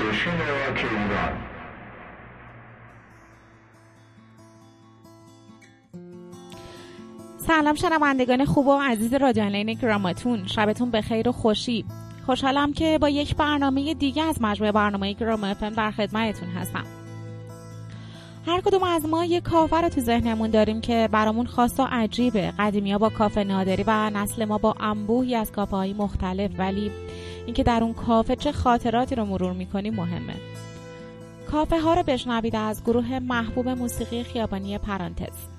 استیشن راک ایران سلام شنوندگان خوب و عزیز رادیو آنلاین گراماتون. شبتون بخیر و خوشی. خوشحالم که با یک برنامه دیگه از مجموعه برنامه گرام در خدمتتون هستم. هر کدوم از ما یک کافه رو تو ذهنمون داریم که برامون خاص و عجیبه. قدیمی ها با کافه نادری و نسل ما با انبوهی از کافه های مختلف. ولی اینکه در اون کافه چه خاطراتی رو مرور می‌کنیم مهمه. کافه ها رو بشنوید از گروه محبوب موسیقی خیابانی پرانتز.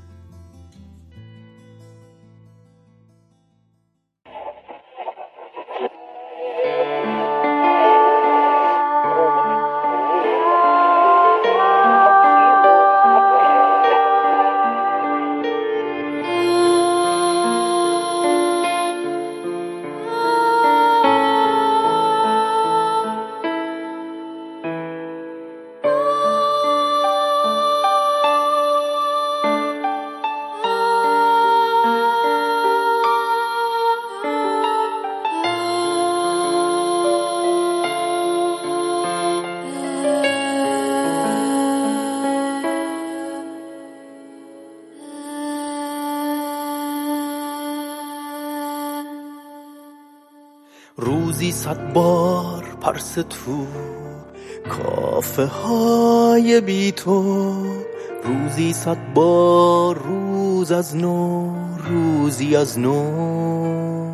صد بار پرس تو کافه های بی تو. روزی صد بار روز از نو روزی از نو.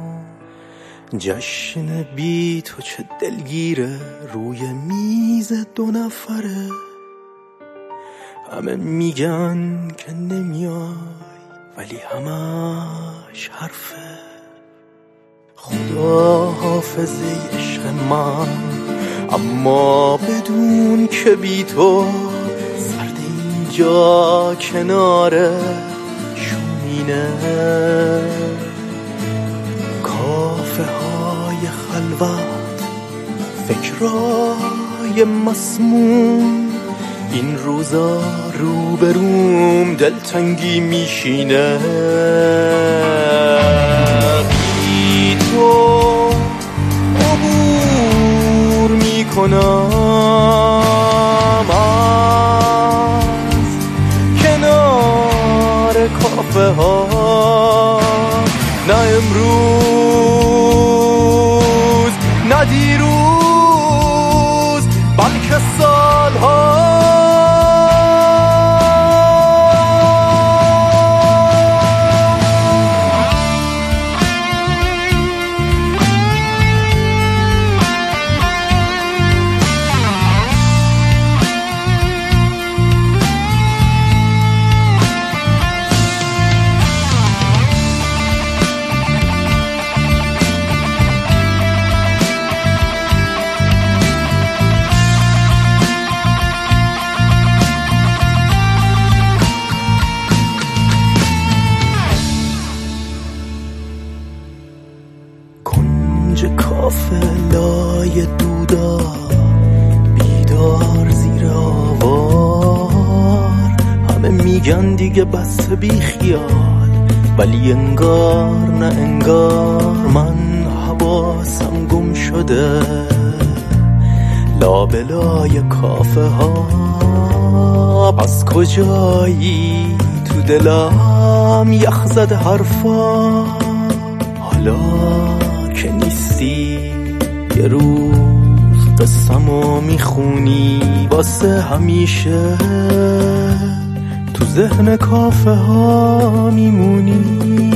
جشن بی تو چه دلگیره روی میز دو نفره. همه میگن که نمیای ولی همش حرفه. خدا حافظه عشق من اما بدون که بی تو سرد اینجا کنار شومینه. کافه های خلوت فکرای مسموم. این روزا روبروم دلتنگی میشینه. تو عبور می‌کنم. دیگه بس بی خیال ولی انگار نه انگار من حواسم گم شده. لابلای کافه ها پس کجایی تو دلم یخ زد حرفا؟ حالا که نیستی یه روز قسمو می‌خونی واسه همیشه. ذهن کافه ها میمونی.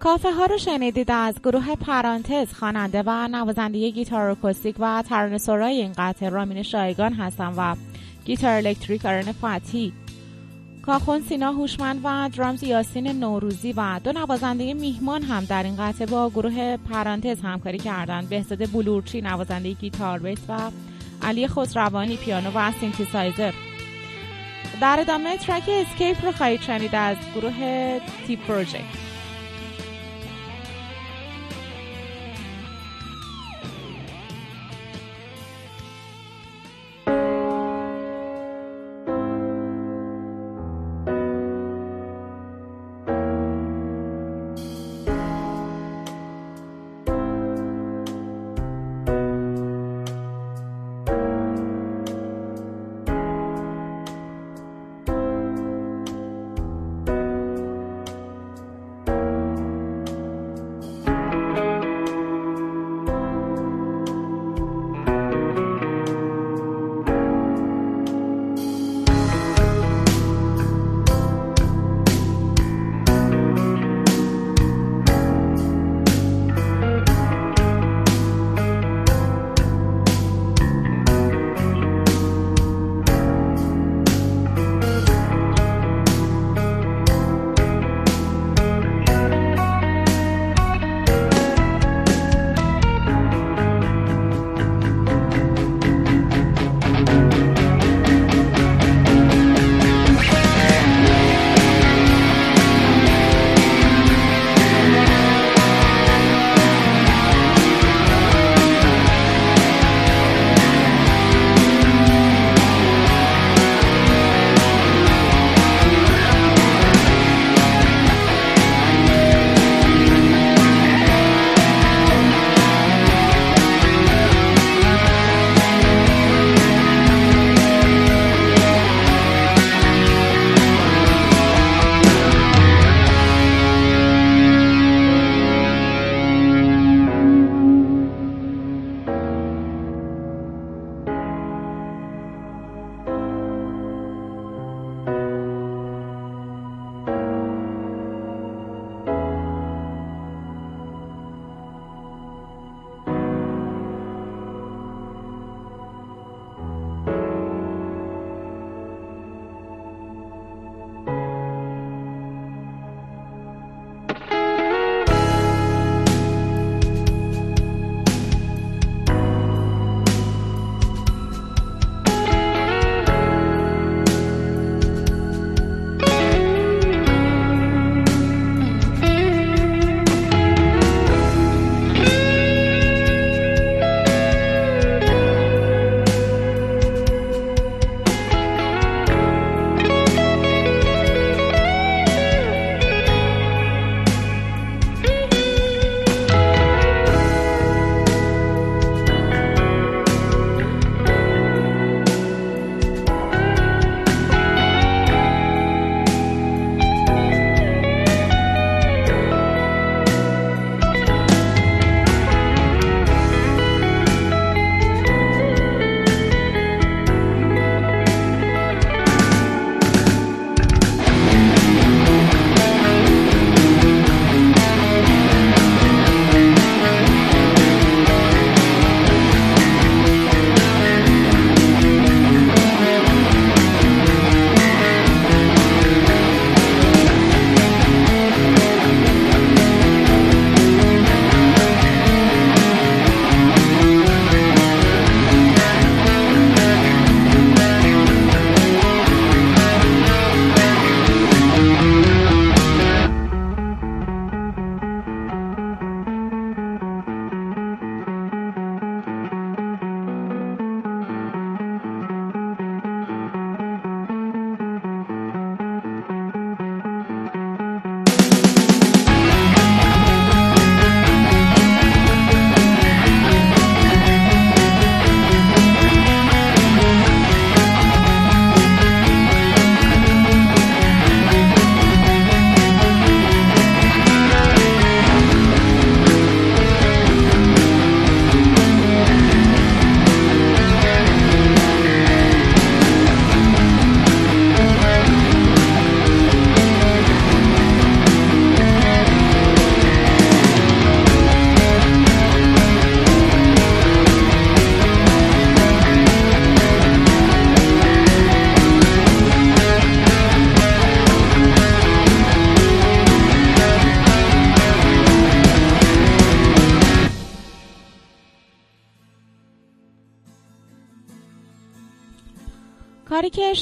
کافه ها رو شنیدید از گروه پرانتز خواننده و نوازنده گیتار اکوستیک و ترانه‌سرای این قطعه رامین شایگان هستم و گیتار الکتریک آرن فاتی کاخون سینا هوشمند و درامز یاسین نوروزی و دو نوازنده میهمان هم در این قطعه با گروه پرانتز همکاری کردند. بهزاد بلورچی نوازنده گیتار بیس و علی خسروانی پیانو و سینتیسایزر. در ادامه track Escape رو خواهید شنید از گروه تی پروژکت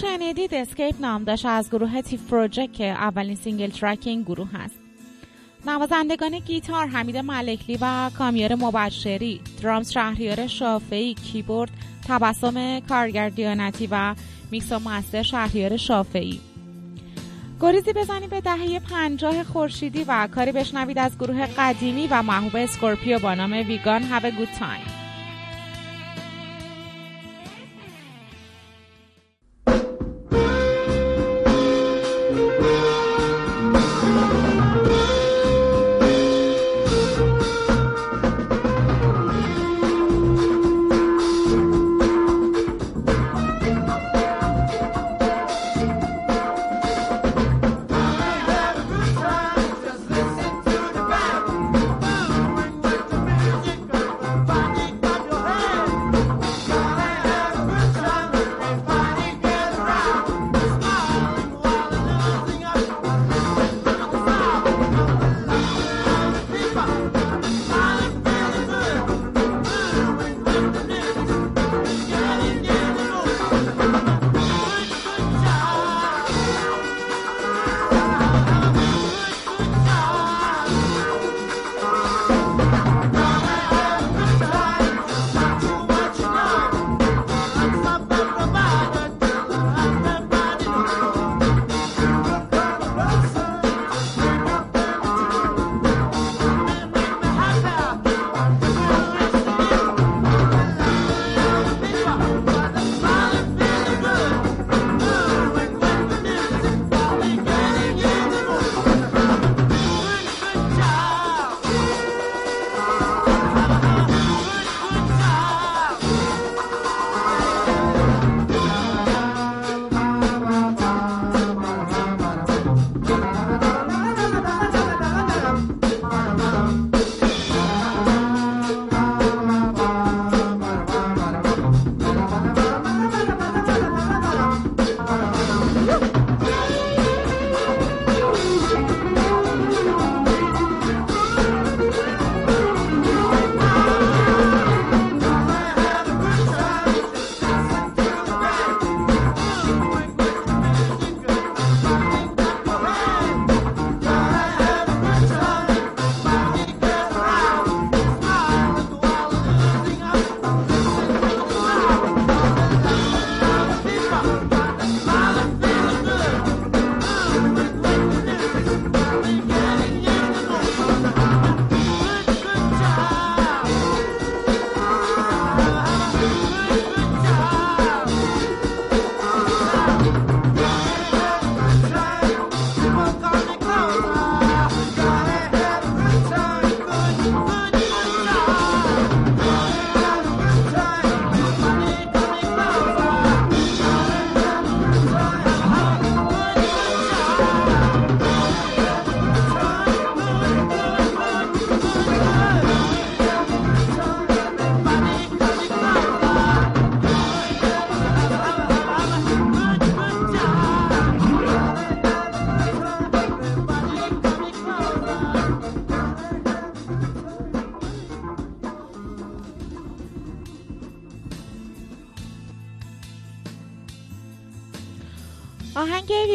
شنیدید Escape نام داشت از گروه تیف Project که اولین single track این گروه هست. نوازندگان گیتار حمید ملکلی و کامیار مبشری درامز شهریار شافعی کیبورد تبسم کارگردیانتی و میکس و master شهریار شافعی. گریزی بزنیم به دهه پنجاه خورشیدی و کاری بشنوید از گروه قدیمی و محبوب اسکورپیو با نام We Gonna Have a Good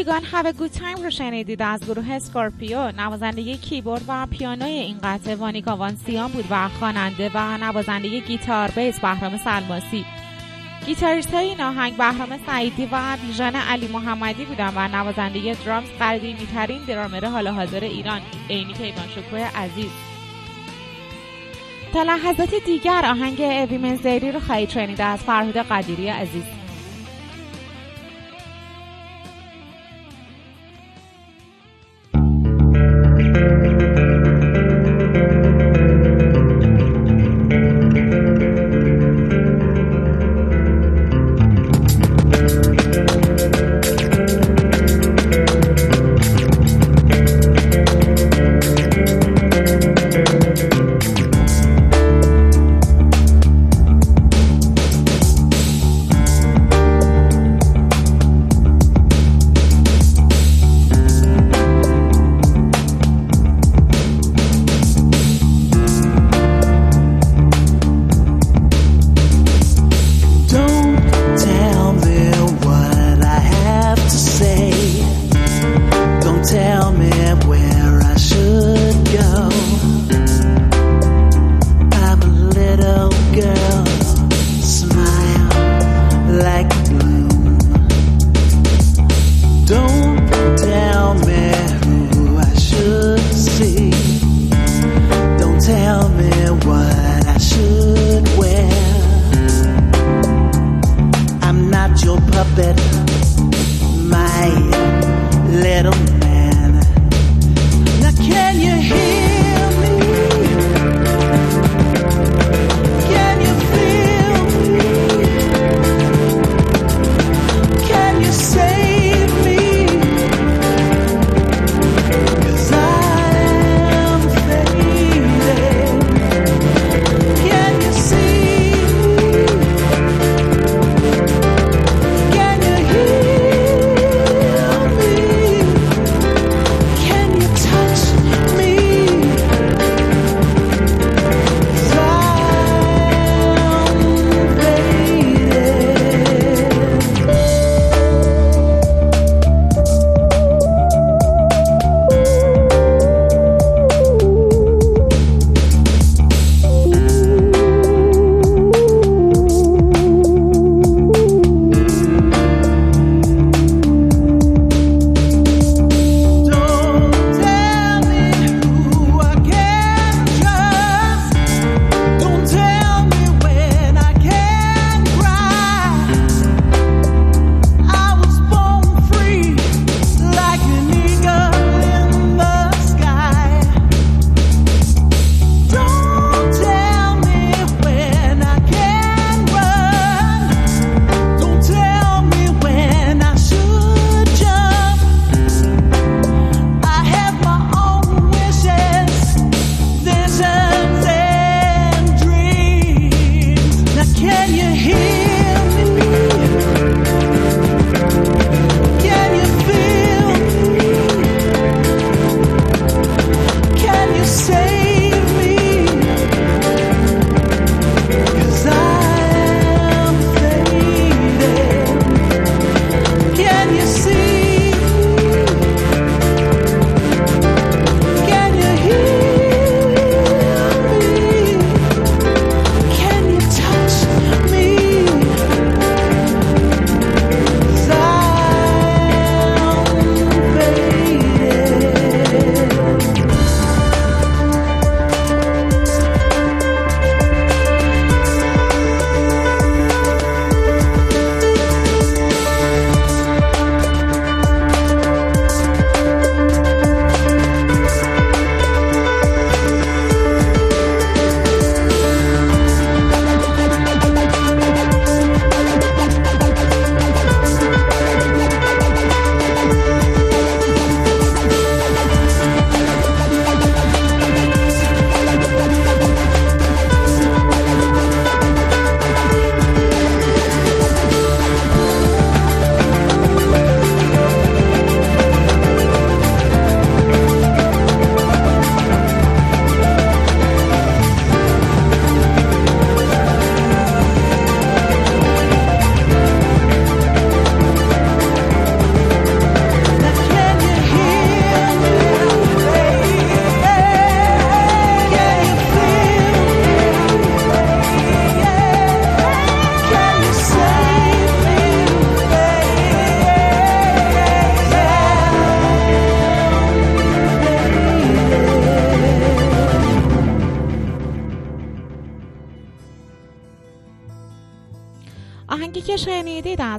We Can Have Good Time رو شنیدید از گروه اسکورپیو نوازنده کیبورد و پیانوی این قطعه وانیکا وانسیان بود و خواننده و نوازنده گیتار بیس بهرام سلماسی. گیتاریست های این آهنگ بهرام سعیدی و بیژن علی محمدی بودن و نوازنده درامز قدیمی ترین درامر حال حاضر ایران عینی کیوان شکوه عزیز. تا لحظات دیگر آهنگ Women's Diary رو خواهید شنیده از فرهود قدیری عزیز.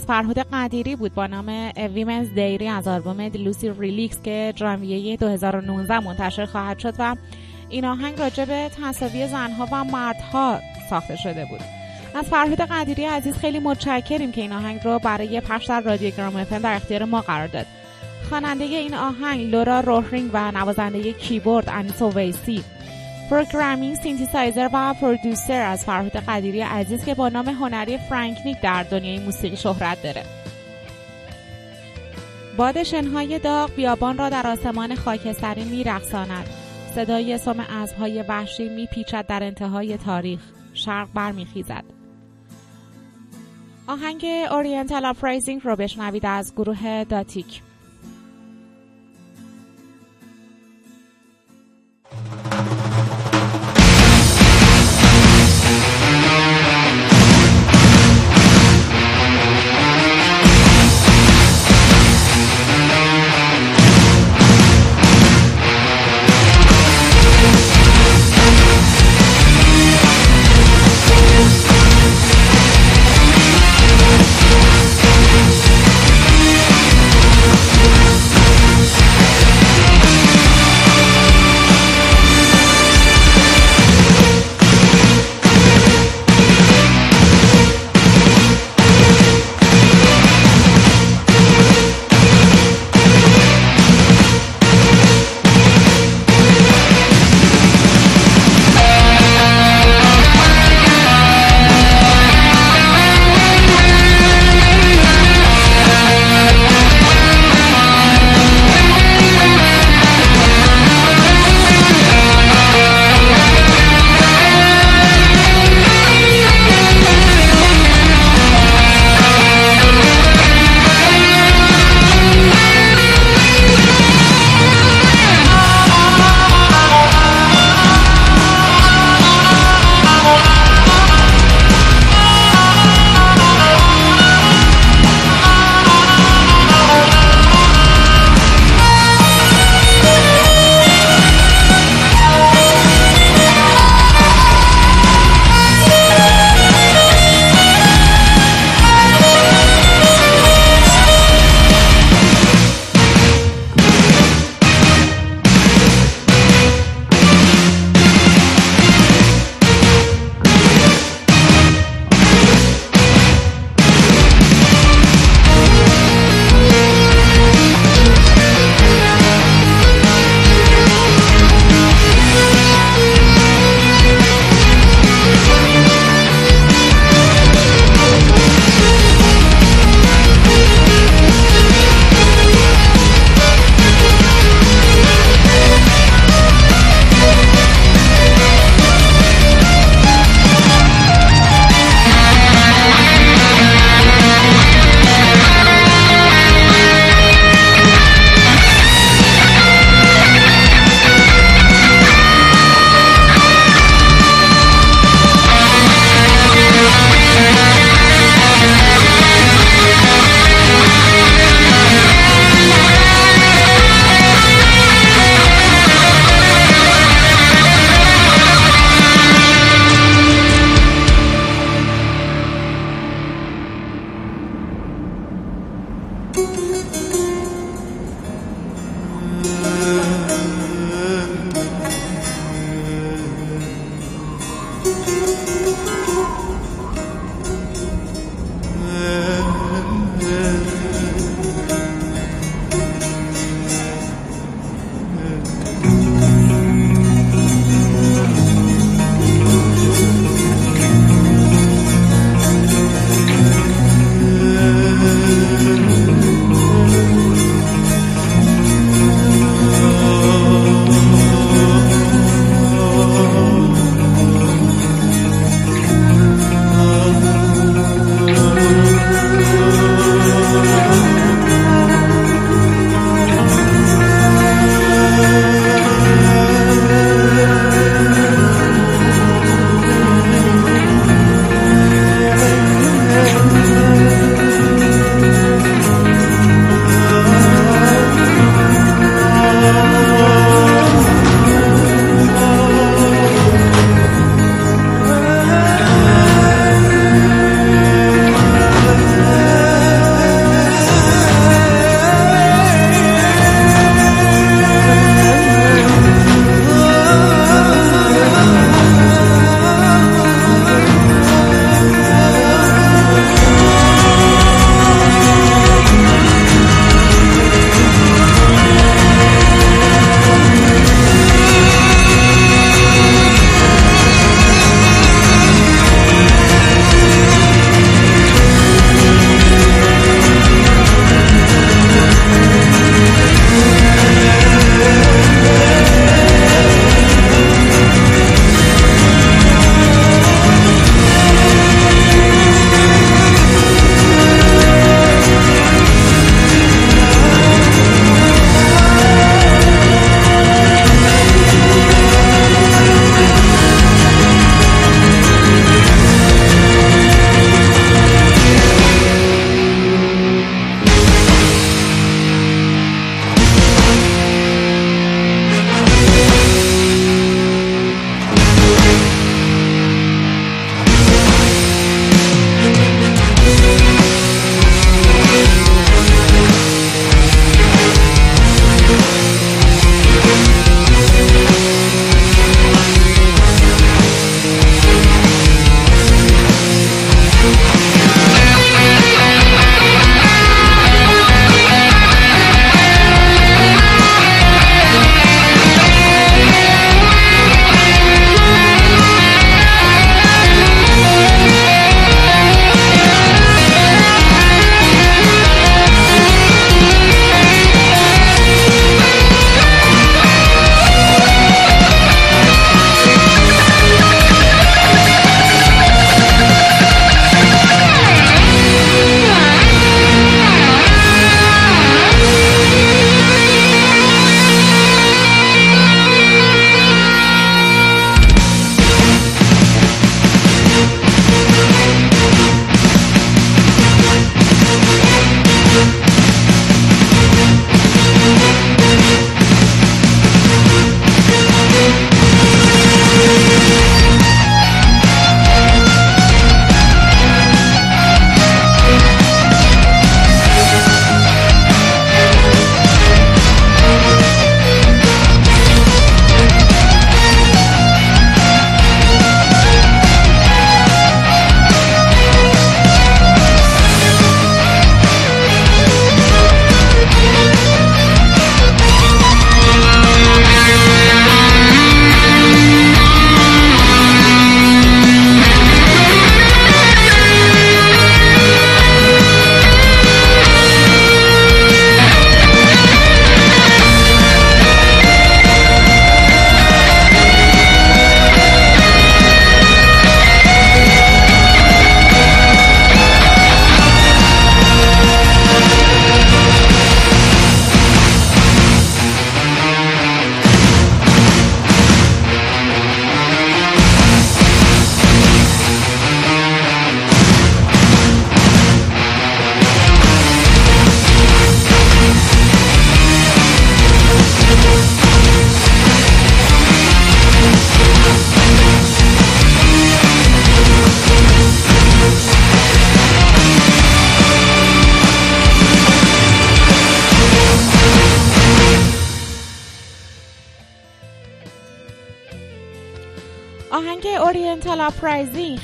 فرهاد قدیری بود با نام Women's Diary از آلبوم Lucid Relics که ژانویه 2019 منتشر خواهد شد و این آهنگ راجع به تساوی زنها و مردها ساخته شده بود. از فرهاد قدیری عزیز خیلی متشکریم که این آهنگ رو برای پخش در رادیو گرام در اختیار ما قرار داد. خواننده این آهنگ لورا روهرینگ و نوازنده کیبورد انیسو ویسی. programming synthesizer و producer از فرهاد قدیری عزیز که با نام هنری فرانک در دنیای موسیقی شهرت داره. باد شنهای داغ بیابان را در آسمان خاکستری میرقصاند. صدای سم اسبهای وحشی میپیچد در انتهای تاریخ. شرق برمیخیزد. آهنگ Oriental Uprising رو بشنوید از گروه داتیک.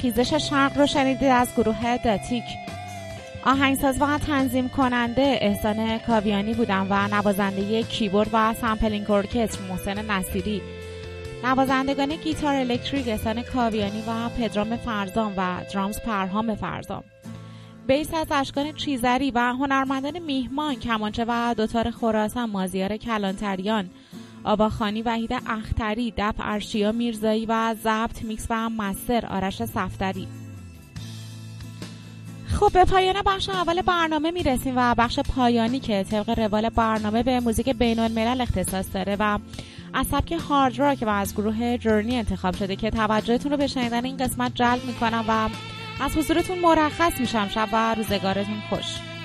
خیزش شرق رو شنیدید از گروه داتیک. آهنگساز و تنظیم کننده احسان کاویانی بودن و نوازنده کیبورد و sampling ارکستر محسن نصیری. نوازندگان گیتار الکتریک احسان کاویانی و پدرام فرزان و درامز پرهام فرزان. بیس از اشکان چیزری و هنرمندان میهمان کمانچه و دوتار خراسان مازیار کلانتریان. آواخوانی وحید اختری دف ارشیا میرزایی و ضبط میکس و master آرش صفتری خب به پایان بخش اول برنامه می‌رسیم و بخش پایانی که طبق روال برنامه به موزیک بین الملل اختصاص داره و از سبک هارد راک و از گروه جرنی انتخاب شده که توجهتون رو به شنیدن این قسمت جلب می‌کنم و از حضورتون مرخص میشم. شب و روزگارتون خوش.